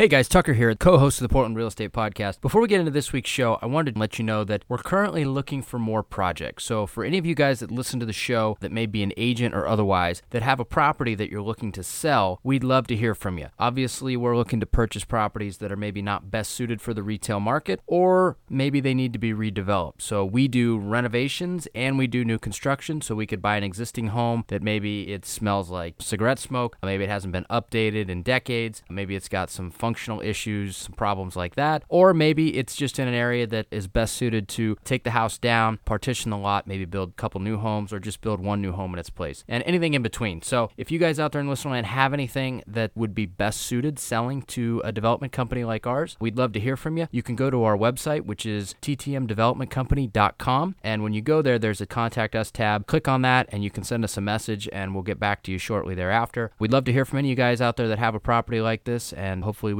Hey guys, Tucker here, co host of the Portland Real Estate Podcast. Before we get into this week's show, I wanted to let you know that we're currently looking for more projects. So, for any of you guys that listen to the show that may be an agent or otherwise that have a property that you're looking to sell, we'd love to hear from you. Obviously, we're looking to purchase properties that are maybe not best suited for the retail market or maybe they need to be redeveloped. So, we do renovations and we do new construction. So, we could buy an existing home that maybe it smells like cigarette smoke, maybe it hasn't been updated in decades, maybe it's got some functional issues, some problems like that. Or maybe it's just in an area that is best suited to take the house down, partition the lot, maybe build a couple new homes, or just build one new home in its place, and anything in between. So if you guys out there in listener land have anything that would be best suited selling to a development company like ours, we'd love to hear from you. You can go to our website, which is ttmdevelopmentcompany.com. And when you go there, there's a contact us tab. Click on that and you can send us a message and we'll get back to you shortly thereafter. We'd love to hear from any of you guys out there that have a property like this and hopefully we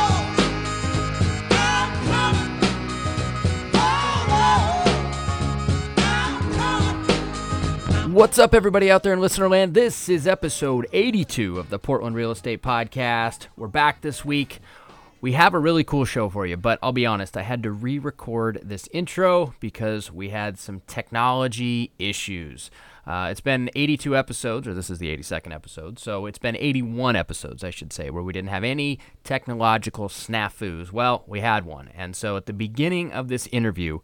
What's up, everybody out there in listener land? This is episode 82 of the Portland Real Estate Podcast. We're back this week. We have a really cool show for you, but I'll be honest, I had to re record this intro because we had some technology issues. Uh, it's been 82 episodes, or this is the 82nd episode, so it's been 81 episodes, I should say, where we didn't have any technological snafus. Well, we had one. And so at the beginning of this interview,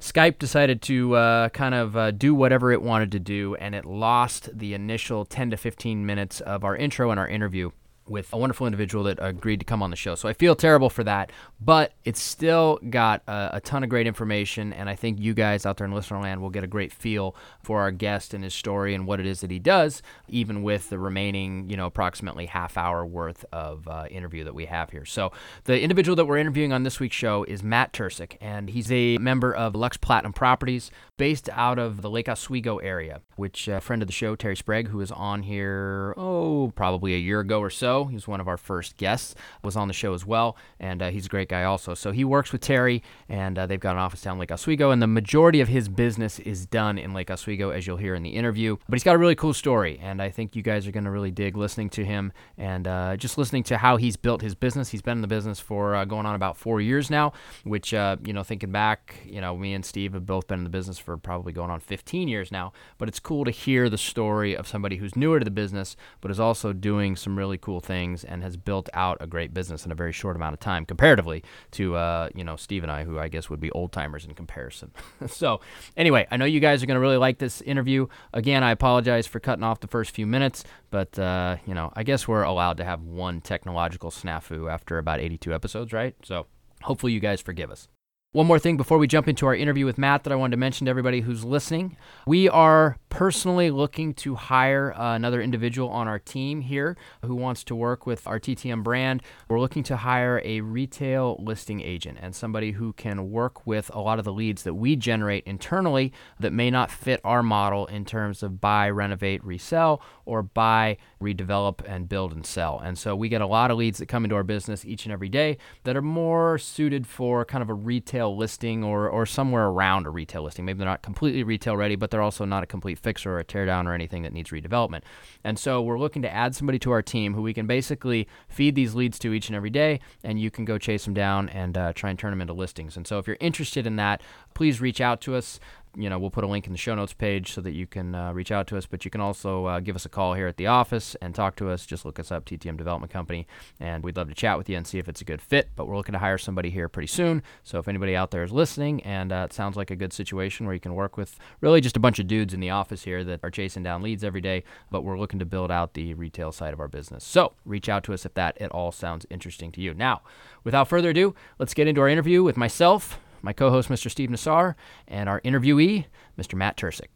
Skype decided to uh, kind of uh, do whatever it wanted to do, and it lost the initial 10 to 15 minutes of our intro and our interview with a wonderful individual that agreed to come on the show. So I feel terrible for that, but it's still got a, a, ton of great information, and I think you guys out there in listener land will get a great feel for our guest and his story and what it is that he does, even with the remaining, you know, approximately half hour worth of uh, interview that we have here. So the individual that we're interviewing on this week's show is Matt Tercek, and he's a member of Luxe Platinum Properties, based out of the Lake Oswego area, which a friend of the show, Terry Sprague, who was on here, oh, probably a year ago or so, He's one of our first guests. Was on the show as well, and uh, he's a great guy also. So he works with Terry, and uh, they've got an office down Lake Oswego, and the majority of his business is done in Lake Oswego, as you'll hear in the interview. But he's got a really cool story, and I think you guys are going to really dig listening to him and uh, just listening to how he's built his business. He's been in the business for uh, going on about four years now, which uh, you know, thinking back, you know, me and Steve have both been in the business for probably going on 15 years now. But it's cool to hear the story of somebody who's newer to the business, but is also doing some really cool things and has built out a great business in a very short amount of time, comparatively to uh, you know Steve and I, who I guess would be old timers in comparison. so anyway, I know you guys are going to really like this interview. Again, I apologize for cutting off the first few minutes, but uh, you know I guess we're allowed to have one technological snafu after about 82 episodes, right? So hopefully you guys forgive us. One more thing before we jump into our interview with Matt that I wanted to mention to everybody who's listening. We are personally looking to hire uh, another individual on our team here who wants to work with our TTM brand. We're looking to hire a retail listing agent and somebody who can work with a lot of the leads that we generate internally that may not fit our model in terms of buy, renovate, resell, or buy, redevelop, and build and sell. And so we get a lot of leads that come into our business each and every day that are more suited for kind of a retail listing or, or somewhere around a retail listing. Maybe they're not completely retail ready, but they're also not a complete fixer or a teardown or anything that needs redevelopment. And so we're looking to add somebody to our team who we can basically feed these leads to each and every day, and you can go chase them down and uh, try and turn them into listings. And so if you're interested in that, please reach out to us you know, we'll put a link in the show notes page so that you can uh, reach out to us. But you can also uh, give us a call here at the office and talk to us. Just look us up, TTM Development Company, and we'd love to chat with you and see if it's a good fit. But we're looking to hire somebody here pretty soon. So if anybody out there is listening and uh, it sounds like a good situation where you can work with really just a bunch of dudes in the office here that are chasing down leads every day, but we're looking to build out the retail side of our business. So reach out to us if that at all sounds interesting to you. Now, without further ado, let's get into our interview with myself my co-host Mr. Steve Nassar, and our interviewee, Mr. Matt Tercek.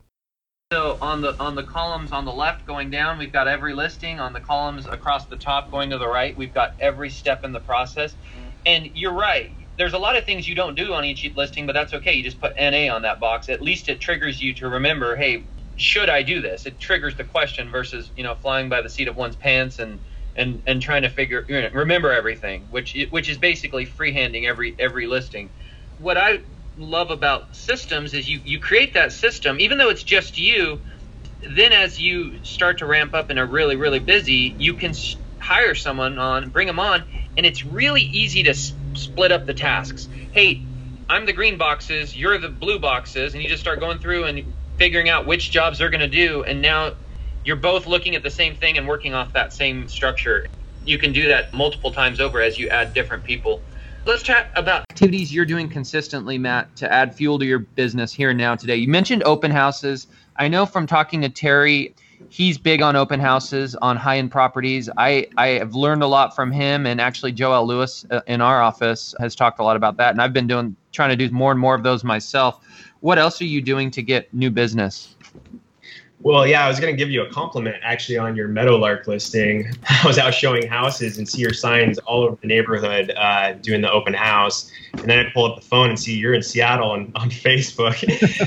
So on the on the columns on the left going down, we've got every listing. On the columns across the top going to the right, we've got every step in the process. And you're right. there's a lot of things you don't do on each listing, but that's okay. You just put NA on that box. At least it triggers you to remember, hey, should I do this? It triggers the question versus you know flying by the seat of one's pants and and and trying to figure you know, remember everything, which which is basically freehanding every every listing. What I love about systems is you you create that system, even though it's just you. Then as you start to ramp up and are really really busy, you can hire someone on, bring them on, and it's really easy to split up the tasks. Hey, I'm the green boxes, you're the blue boxes, and you just start going through and figuring out which jobs they're going to do, and now you're both looking at the same thing and working off that same structure. You can do that multiple times over as you add different people. Let's chat about activities you're doing consistently, Matt, to add fuel to your business here and now today. You mentioned open houses. I know from talking to Terry, he's big on open houses on high end properties. I, I have learned a lot from him, and actually, Joel Lewis uh, in our office has talked a lot about that. And I've been doing trying to do more and more of those myself. What else are you doing to get new business? Well, yeah, I was going to give you a compliment actually on your Meadowlark listing. I was out showing houses and see your signs all over the neighborhood uh, doing the open house. And then I pull up the phone and see you're in Seattle and on Facebook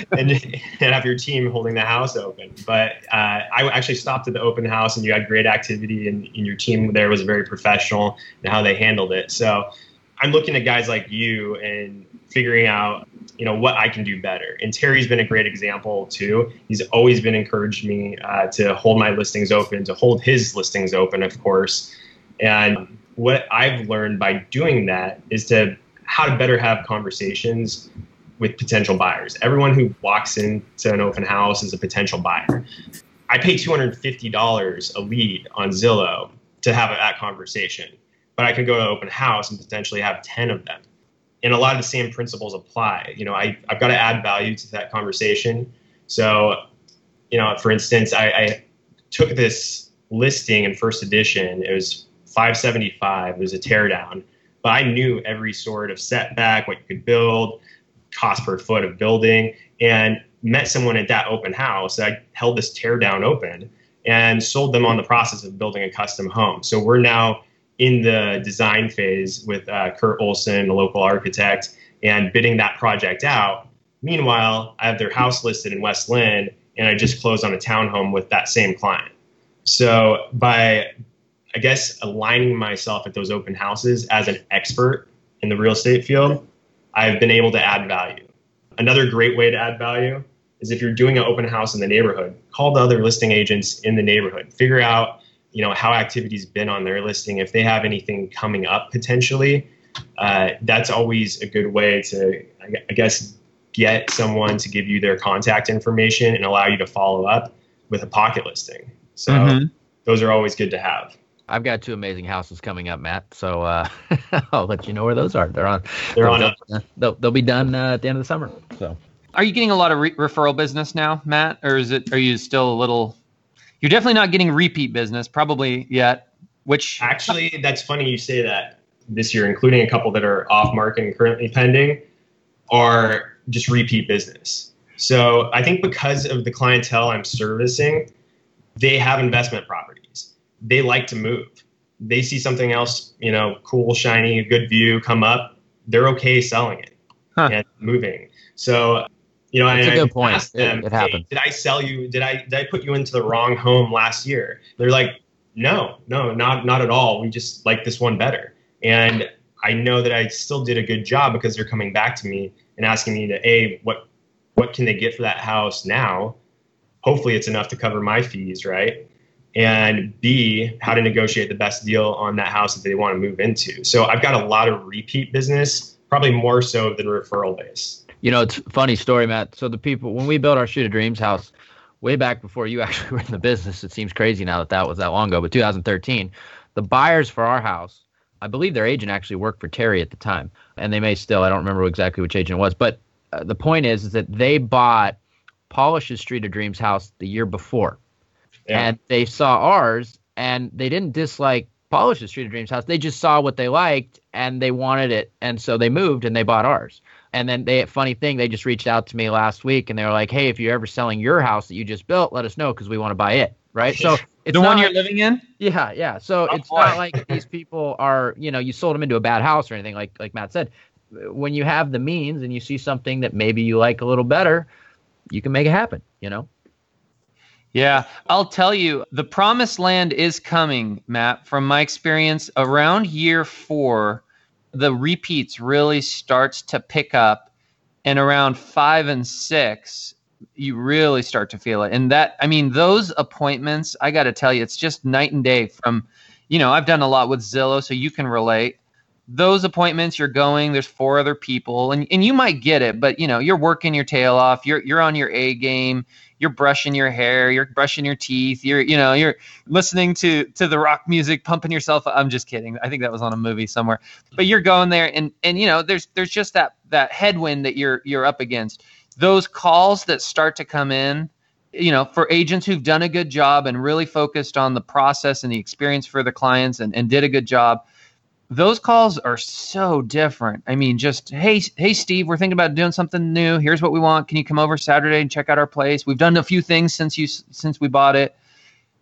and, and have your team holding the house open. But uh, I actually stopped at the open house and you had great activity and, and your team there was very professional in how they handled it. So I'm looking at guys like you and figuring out you know what I can do better. And Terry's been a great example too. He's always been encouraged me uh, to hold my listings open, to hold his listings open, of course. And what I've learned by doing that is to how to better have conversations with potential buyers. Everyone who walks into an open house is a potential buyer. I pay $250 a lead on Zillow to have that conversation, but I can go to an open house and potentially have 10 of them and a lot of the same principles apply. You know, I, I've got to add value to that conversation. So, you know, for instance, I, I took this listing in First Addition. It was 575. It was a teardown, but I knew every sort of setback, what you could build, cost per foot of building, and met someone at that open house. I held this teardown open and sold them on the process of building a custom home. So we're now in the design phase with uh, Kurt Olson, a local architect, and bidding that project out. Meanwhile, I have their house listed in West Linn, and I just closed on a townhome with that same client. So by, I guess, aligning myself at those open houses as an expert in the real estate field, I've been able to add value. Another great way to add value is if you're doing an open house in the neighborhood, call the other listing agents in the neighborhood. Figure out you know how activity's been on their listing if they have anything coming up potentially uh, that's always a good way to i guess get someone to give you their contact information and allow you to follow up with a pocket listing so mm-hmm. those are always good to have I've got two amazing houses coming up, Matt. So uh, I'll let you know where those are. They're on. They're on. They'll, they'll, they'll, be done uh, at the end of the summer. So, are you getting a lot of re- referral business now, Matt, or is it? Are you still a little you're definitely not getting repeat business, probably yet. Which actually, that's funny you say that. This year, including a couple that are off market and currently pending, are just repeat business. So I think because of the clientele I'm servicing, they have investment properties. They like to move. They see something else, you know, cool, shiny, good view come up. They're okay selling it huh. and moving. So you know, That's a good I point. Them, it, it hey, did I sell you? Did I did I put you into the wrong home last year? They're like, no, no, not not at all. We just like this one better. And I know that I still did a good job because they're coming back to me and asking me to a what what can they get for that house now? Hopefully, it's enough to cover my fees, right? And B, how to negotiate the best deal on that house that they want to move into. So I've got a lot of repeat business, probably more so than referral base. You know, it's funny story, Matt. So the people when we built our Street of Dreams house, way back before you actually were in the business, it seems crazy now that that was that long ago, but 2013, the buyers for our house, I believe their agent actually worked for Terry at the time, and they may still. I don't remember exactly which agent it was, but uh, the point is, is that they bought Polish's Street of Dreams house the year before, yeah. and they saw ours, and they didn't dislike Polish's Street of Dreams house. They just saw what they liked, and they wanted it, and so they moved and they bought ours. And then they, funny thing, they just reached out to me last week and they were like, "Hey, if you're ever selling your house that you just built, let us know because we want to buy it." Right. So it's the one you're living in. Yeah, yeah. So oh, it's boy. not like these people are, you know, you sold them into a bad house or anything like like Matt said. when you have the means and you see something that maybe you like a little better, you can make it happen, you know? Yeah, I'll tell you, the promised land is coming, Matt. From my experience, around year four, the repeats really starts to pick up, and around five and six, you really start to feel it. And that, I mean, those appointments, I got to tell you, it's just night and day. From, you know, I've done a lot with Zillow, so you can relate those appointments you're going there's four other people and, and you might get it but you know you're working your tail off you're you're on your a game you're brushing your hair you're brushing your teeth you're you know you're listening to to the rock music pumping yourself i'm just kidding i think that was on a movie somewhere but you're going there and and you know there's there's just that that headwind that you're you're up against. Those calls that start to come in you know for agents who've done a good job and really focused on the process and the experience for the clients and, and did a good job those calls are so different. I mean, just hey, hey, Steve, we're thinking about doing something new. Here's what we want. Can you come over Saturday and check out our place? We've done a few things since you since we bought it.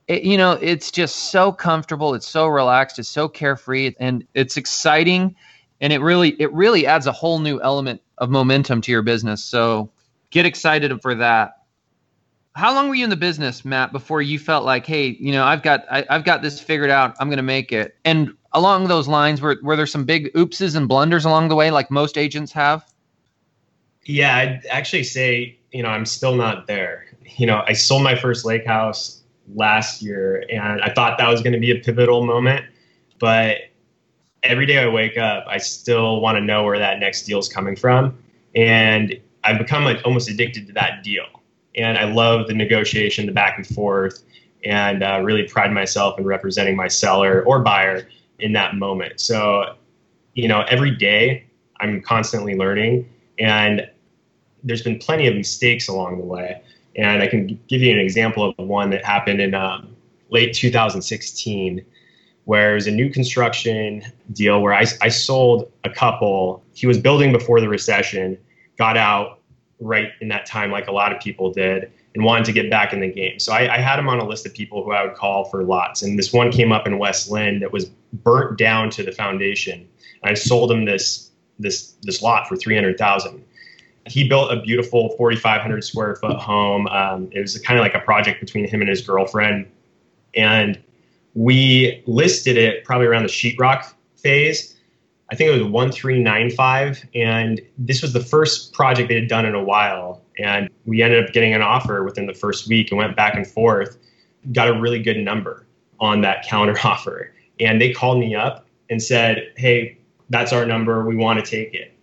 it you know, it's just so comfortable. It's so relaxed. It's so carefree, and it's exciting. And it really, it really adds a whole new element of momentum to your business. So get excited for that. How long were you in the business, Matt, before you felt like, hey, you know, I've got, I, I've got this figured out. I'm going to make it. And along those lines, were were there some big oopses and blunders along the way, like most agents have? Yeah, I'd actually say you know I'm still not there. You know, I sold my first lake house last year, and I thought that was going to be a pivotal moment, but every day I wake up, I still want to know where that next deal is coming from, and I've become like almost addicted to that deal. And I love the negotiation, the back and forth, and uh, really pride myself in representing my seller or buyer in that moment. So, you know, every day I'm constantly learning, and there's been plenty of mistakes along the way. And I can give you an example of one that happened in um, late 2016, where it was a new construction deal where I, I sold a couple. He was building before the recession, got out right in that time, like a lot of people did and wanted to get back in the game. So I, I, had him on a list of people who I would call for lots. And this one came up in West Linn that was burnt down to the foundation. I sold him this this this lot for three hundred thousand. He built a beautiful forty five hundred square foot home. Um, it was kind of like a project between him and his girlfriend, and we listed it probably around the sheetrock phase. I think it was one three nine five, and this was the first project they had done in a while and we ended up getting an offer within the first week and went back and forth, got a really good number on that counter offer. And they called me up and said, Hey, that's our number. We want to take it.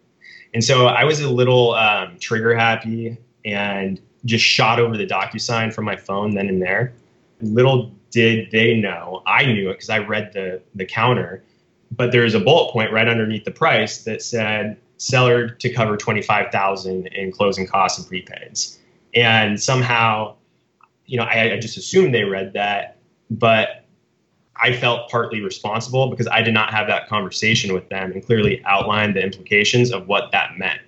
And so I was a little um, trigger happy and just shot over the DocuSign from my phone then and there. Little did they know, I knew it because I read the, the counter, but there's a bullet point right underneath the price that said seller to cover 25,000 in closing costs and prepaids. And somehow, you know, I, I, just assumed they read that, but I felt partly responsible because I did not have that conversation with them and clearly outlined the implications of what that meant.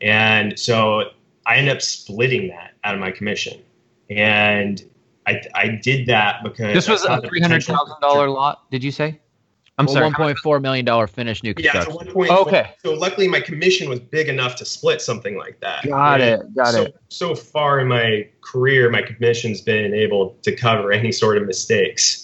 And so I ended up splitting that out of my commission. And I, I did that because this was a three hundred thousand dollar lot. Did you say? I'm well, sorry. One point four million dollar finished new construction. Yeah, so one oh, Okay. So luckily, my commission was big enough to split something like that. Got it. Got so, it. So far in my career, my commission's been able to cover any sort of mistakes.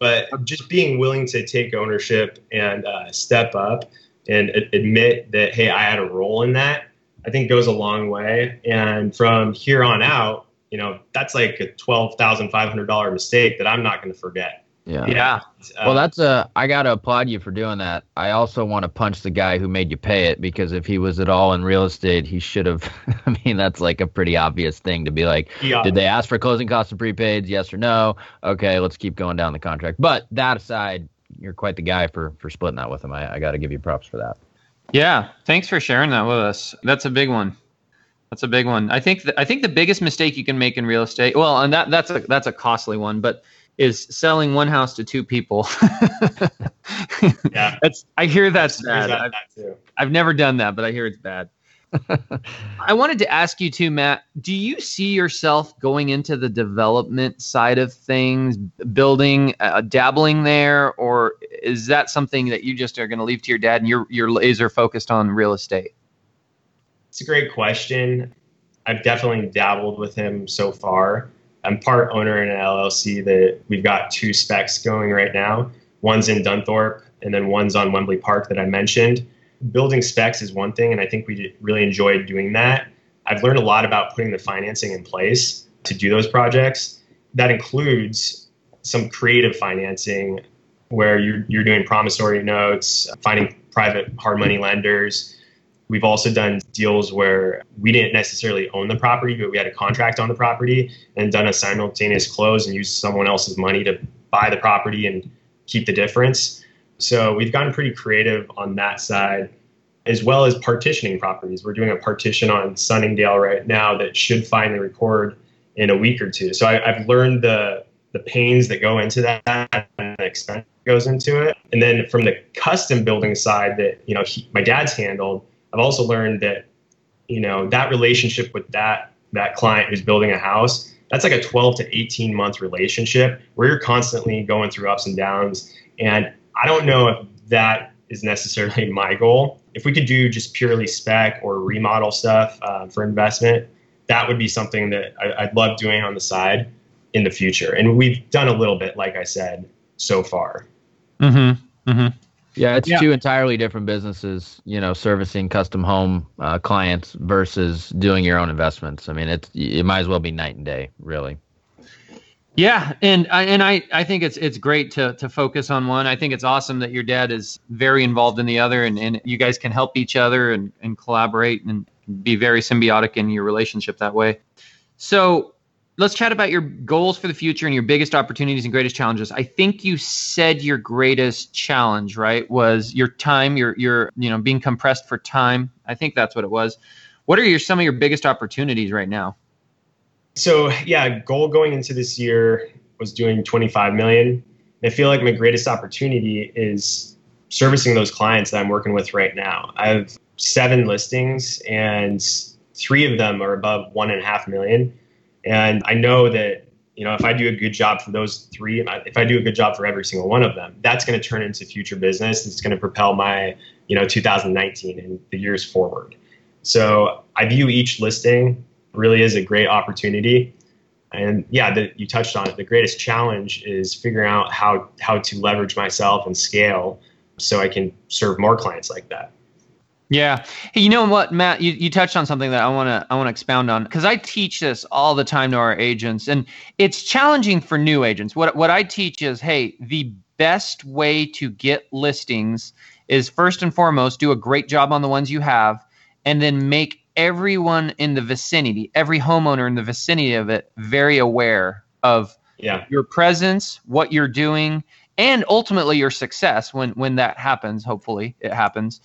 But just being willing to take ownership and uh, step up and admit that hey, I had a role in that, I think goes a long way. And from here on out, you know, that's like a twelve thousand five hundred dollar mistake that I'm not going to forget. Yeah. Yeah. Uh, well, that's a. I gotta applaud you for doing that. I also want to punch the guy who made you pay it because if he was at all in real estate, he should have. I mean, that's like a pretty obvious thing to be like. Yeah. Did they ask for closing costs and prepaids? Yes or no? Okay, let's keep going down the contract. But that aside, you're quite the guy for for splitting that with him. I, I got to give you props for that. Yeah, thanks for sharing that with us. That's a big one. That's a big one. I think. I think the biggest mistake you can make in real estate. Well, and that that's a that's a costly one, but is selling one house to two people. yeah, that's I hear that's bad. That, I've, I've, never done that, but I hear it's bad. I wanted to ask you too, Matt. Do you see yourself going into the development side of things, building, uh, dabbling there, or is that something that you just are going to leave to your dad and you're you're laser focused on real estate? It's a great question. I've definitely dabbled with him so far. I'm part owner in an LLC that we've got two specs going right now. One's in Dunthorpe, and then one's on Wembley Park that I mentioned. Building specs is one thing, and I think we really enjoyed doing that. I've learned a lot about putting the financing in place to do those projects. That includes some creative financing where you're, you're doing promissory notes, finding private hard money lenders, We've also done deals where we didn't necessarily own the property, but we had a contract on the property and done a simultaneous close and used someone else's money to buy the property and keep the difference. So we've gotten pretty creative on that side, as well as partitioning properties. We're doing a partition on Sunningdale right now that should finally record in a week or two. So I, have learned the the pains that go into that and the expense goes into it. And then from the custom building side that you know he, my dad's handled, I've also learned that, you know, that relationship with that that client who's building a house, that's like a 12 to 18 month relationship where you're constantly going through ups and downs. And I don't know if that is necessarily my goal. If we could do just purely spec or remodel stuff uh, for investment, that would be something that I, would love doing on the side in the future. And we've done a little bit, like I said, so far. Mm-hmm. Mm-hmm. Yeah, it's yeah. two entirely different businesses. You know, servicing custom home uh, clients versus doing your own investments. I mean, it's it might as well be night and day, really. Yeah, and and I, I think it's it's great to to focus on one. I think it's awesome that your dad is very involved in the other, and, and you guys can help each other and, and collaborate and be very symbiotic in your relationship that way. So let's chat about your goals for the future and your biggest opportunities and greatest challenges. I think you said your greatest challenge, right, was your time, your your you know being compressed for time. I think that's what it was. What are your some of your biggest opportunities right now? So yeah, goal going into this year was doing 25 million. I feel like my greatest opportunity is servicing those clients that I'm working with right now. I have seven listings and three of them are above one and a half million and I know that, you know, if I do a good job for those three, if I do a good job for every single one of them, that's going to turn into future business. It's going to propel my, you know, 2019 and the years forward. So I view each listing really is a great opportunity. And yeah, the, you touched on it. The greatest challenge is figuring out how how to leverage myself and scale so I can serve more clients like that. Yeah. Hey, you know what, Matt? You, you touched on something that I want to I want to expound on because I teach this all the time to our agents, and it's challenging for new agents. What what I teach is, hey, the best way to get listings is first and foremost do a great job on the ones you have, and then make everyone in the vicinity, every homeowner in the vicinity of it, very aware of yeah. your presence, what you're doing, and ultimately your success when when that happens. Hopefully, it happens.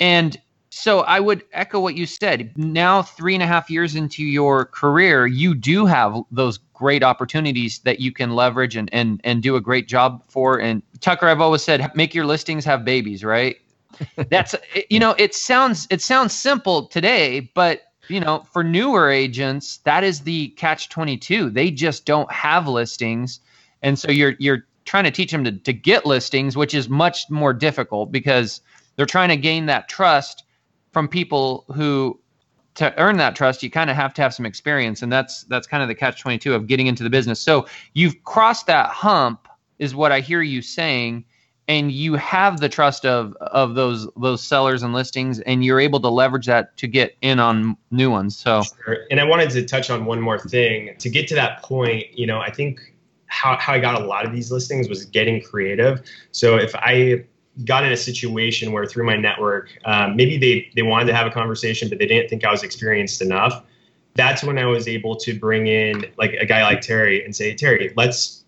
And so I would echo what you said. Now, three and a half years into your career, you do have those great opportunities that you can leverage and and and do a great job for. And Tucker, I've always said, make your listings have babies, right? That's you know, it sounds it sounds simple today, but you know, for newer agents, that is the catch twenty two. They just don't have listings, and so you're you're trying to teach them to to get listings, which is much more difficult because they're trying to gain that trust from people who to earn that trust you kind of have to have some experience and that's that's kind of the catch 22 of getting into the business. So you've crossed that hump is what i hear you saying and you have the trust of of those those sellers and listings and you're able to leverage that to get in on new ones so. Sure. and i wanted to touch on one more thing. To get to that point you know i think how, how i got a lot of these listings was getting creative. So if i got in a situation where through my network, um, maybe they, they wanted to have a conversation, but they didn't think I was experienced enough. That's when I was able to bring in like a guy like Terry and say, Terry, let's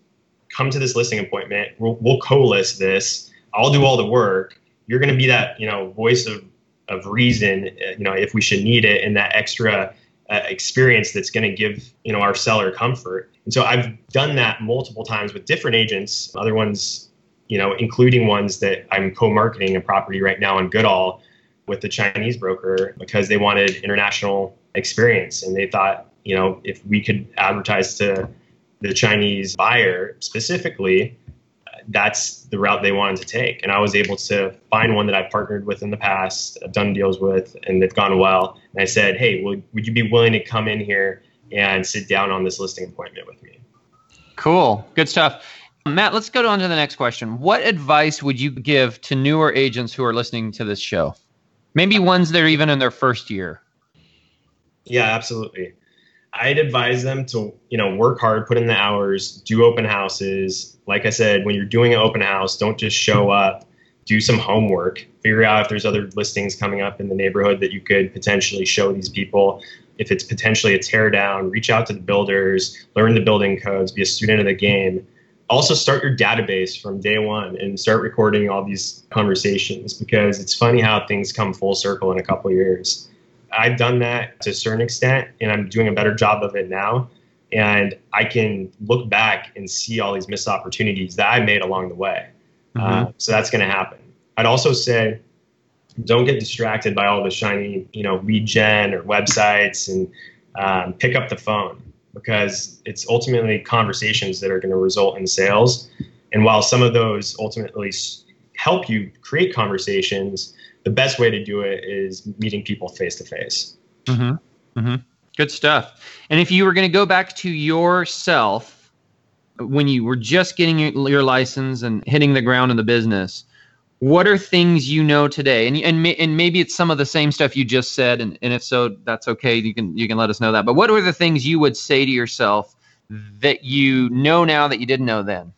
come to this listing appointment. We'll, we'll co-list this. I'll do all the work. You're going to be that, you know, voice of, of reason, uh, you know, if we should need it and that extra uh, experience that's going to give, you know, our seller comfort. And so I've done that multiple times with different agents, other ones you know, including ones that I'm co-marketing a property right now in Goodall, with the Chinese broker because they wanted international experience and they thought, you know, if we could advertise to the Chinese buyer specifically, that's the route they wanted to take. And I was able to find one that I partnered with in the past, I've done deals with, and they've gone well. And I said, hey, would, would you be willing to come in here and sit down on this listing appointment with me? Cool. Good stuff. Matt, let's go on to the next question. What advice would you give to newer agents who are listening to this show? Maybe ones that are even in their first year. Yeah, absolutely. I'd advise them to, you know, work hard, put in the hours, do open houses. Like I said, when you're doing an open house, don't just show up. Do some homework. Figure out if there's other listings coming up in the neighborhood that you could potentially show these people. If it's potentially a tear down, reach out to the builders, learn the building codes, be a student of the game. Also, start your database from day one and start recording all these conversations because it's funny how things come full circle in a couple years. I've done that to a certain extent, and I'm doing a better job of it now. And I can look back and see all these missed opportunities that I made along the way. Mm-hmm. Uh, so that's going to happen. I'd also say, don't get distracted by all the shiny, you know, lead gen or websites, and um, pick up the phone because it's ultimately conversations that are going to result in sales. And while some of those ultimately help you create conversations, the best way to do it is meeting people face to face. Good stuff. And if you were going to go back to yourself when you were just getting your, your, license and hitting the ground in the business, what are things you know today? And and and maybe it's some of the same stuff you just said, and, and if so, that's okay. You can you can let us know that. But what are the things you would say to yourself that you know now that you didn't know then?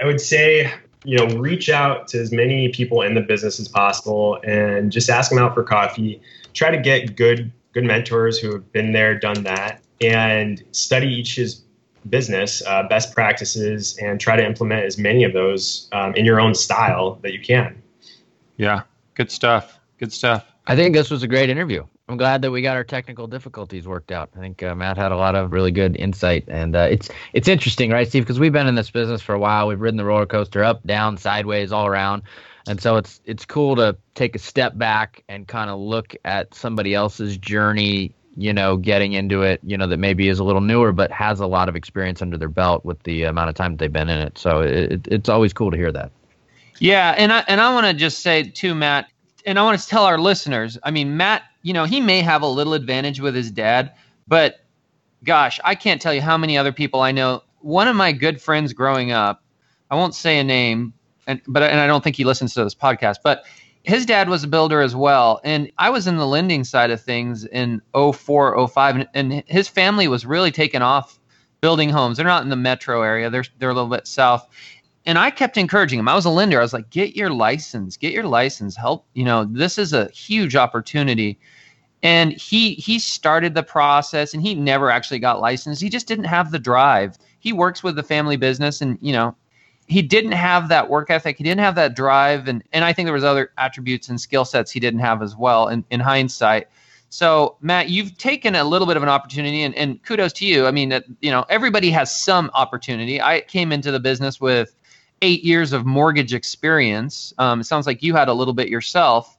I would say you know, reach out to as many people in the business as possible and just ask them out for coffee. Try to get good good mentors who have been there, done that, and study each's business uh, best practices and try to implement as many of those um, in your own style that you can. Yeah, good stuff. Good stuff. I think this was a great interview. I'm glad that we got our technical difficulties worked out. I think uh, Matt had a lot of really good insight, and uh, it's it's interesting, right, Steve? Because we've been in this business for a while. We've ridden the roller coaster up, down, sideways, all around, and so it's it's cool to take a step back and kind of look at somebody else's journey. You know, getting into it, you know, that maybe is a little newer, but has a lot of experience under their belt with the amount of time that they've been in it. So it, it's always cool to hear that. Yeah, and I and I want to just say too, Matt, and I want to tell our listeners. I mean, Matt you know, he may have a little advantage with his dad, but gosh, I can't tell you how many other people I know. One of my good friends growing up, I won't say a name, and but and I don't think he listens to this podcast, but his dad was a builder as well. And I was in the lending side of things in 04, 05, and, and his family was really taken off building homes. They're not in the metro area. They're they're a little bit south and I kept encouraging him. I was a lender. I was like, get your license, get your license, help. You know, this is a huge opportunity. And he he started the process and he never actually got licensed. He just didn't have the drive. He works with the family business and you know, he didn't have that work ethic. He didn't have that drive and and I think there was other attributes and skill sets he didn't have as well in, in hindsight. So, Matt, you've taken a little bit of an opportunity, and, and kudos to you. I mean, that, you know, everybody has some opportunity. I came into the business with eight years of mortgage experience. Um, it sounds like you had a little bit yourself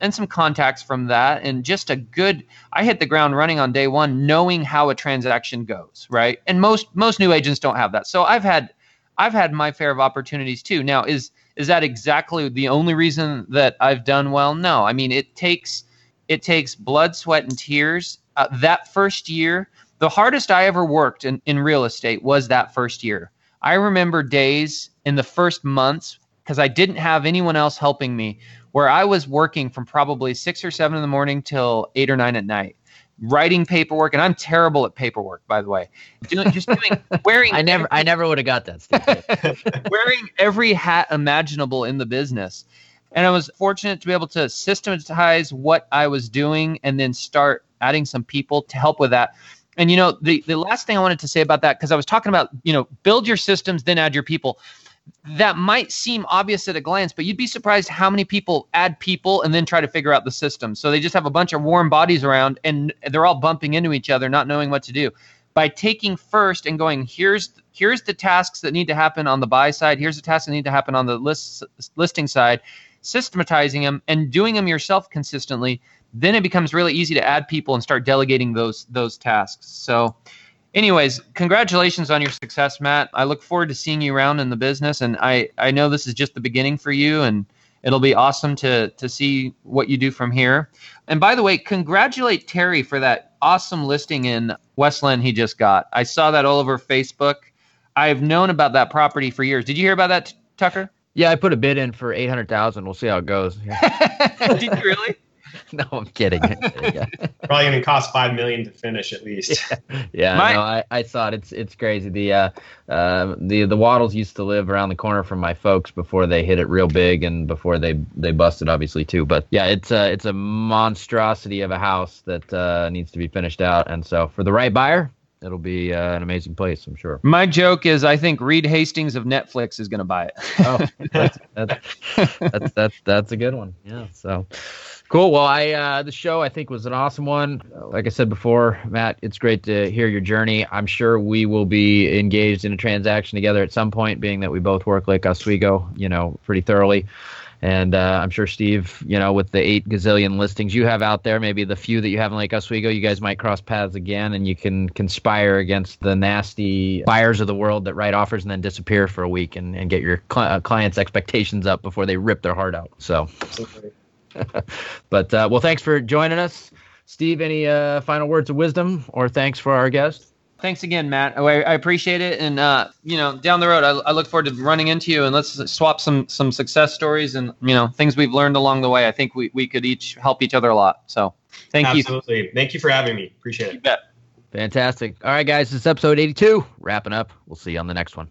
and some contacts from that and just a good i hit the ground running on day one knowing how a transaction goes right and most most new agents don't have that so i've had i've had my fair of opportunities too. Now is is that exactly the only reason that i've done well? No. I mean it takes it takes blood sweat and tears. Uh, that first year the hardest i ever worked in, in real estate was that first year. I remember days in the first months because I didn't have anyone else helping me where I was working from probably six or seven in the morning till eight or nine at night, writing paperwork. And I'm terrible at paperwork, by the way. Doing just doing wearing. I never, every, I never would have got that. wearing every hat imaginable in the business. And I was fortunate to be able to systematize what I was doing and then start adding some people to help with that. And you know, the the last thing I wanted to say about that because I was talking about you know build your systems, then add your people that might seem obvious at a glance, but you'd be surprised how many people add people and then try to figure out the system. So they just have a bunch of warm bodies around and they're all bumping into each other, not knowing what to do. By taking first and going, here's here's the tasks that need to happen on the buy side, here's the tasks that need to happen on the list listing side. systematizing them and doing them yourself consistently, then it becomes really easy to add people and start delegating those those tasks. So anyways, congratulations on your success, Matt. I look forward to seeing you around in the business and I I know this is just the beginning for you and it'll be awesome to to see what you do from here. And by the way, congratulate Terry for that awesome listing in West Linn he just got. I saw that all over Facebook. I've known about that property for years. Did you hear about that, Tucker? Yeah, I put a bid in for eight hundred thousand. We'll see how it goes. Did you really? no, I'm kidding. yeah. Probably going to cost five million to finish at least. Yeah, yeah My- no, I, I saw it. It's it's crazy. The uh, uh, the the Waddles used to live around the corner from my folks before they hit it real big and before they they busted obviously too. But yeah, it's a it's a monstrosity of a house that uh, needs to be finished out. And so for the right buyer, it'll be uh, an amazing place. I'm sure. My joke is I think Reed Hastings of Netflix is going to buy it. Oh, that's, that's, that's that's that's a good one. Yeah. So cool. Well, I uh, the show I think was an awesome one. Like I said before, Matt, it's great to hear your journey. I'm sure we will be engaged in a transaction together at some point, being that we both work Lake Oswego, you know, pretty thoroughly. And uh, I'm sure Steve, you know, with the eight gazillion listings you have out there, maybe the few that you have in Lake Oswego, you guys might cross paths again, and you can conspire against the nasty buyers of the world that write offers and then disappear for a week and, and get your cli- uh, clients' expectations up before they rip their heart out. So, Absolutely. but uh, well, thanks for joining us, Steve. Any uh, final words of wisdom or thanks for our guest? Thanks again, Matt. I, I appreciate it, and uh, you know, down the road, I, I look forward to running into you and let's swap some some success stories and you know things we've learned along the way. I think we, we could each help each other a lot. So, thank you. Absolutely. Thank you for having me. Appreciate You it. bet. Fantastic. All right, guys, this is episode 82. Wrapping up. We'll see you on the next one.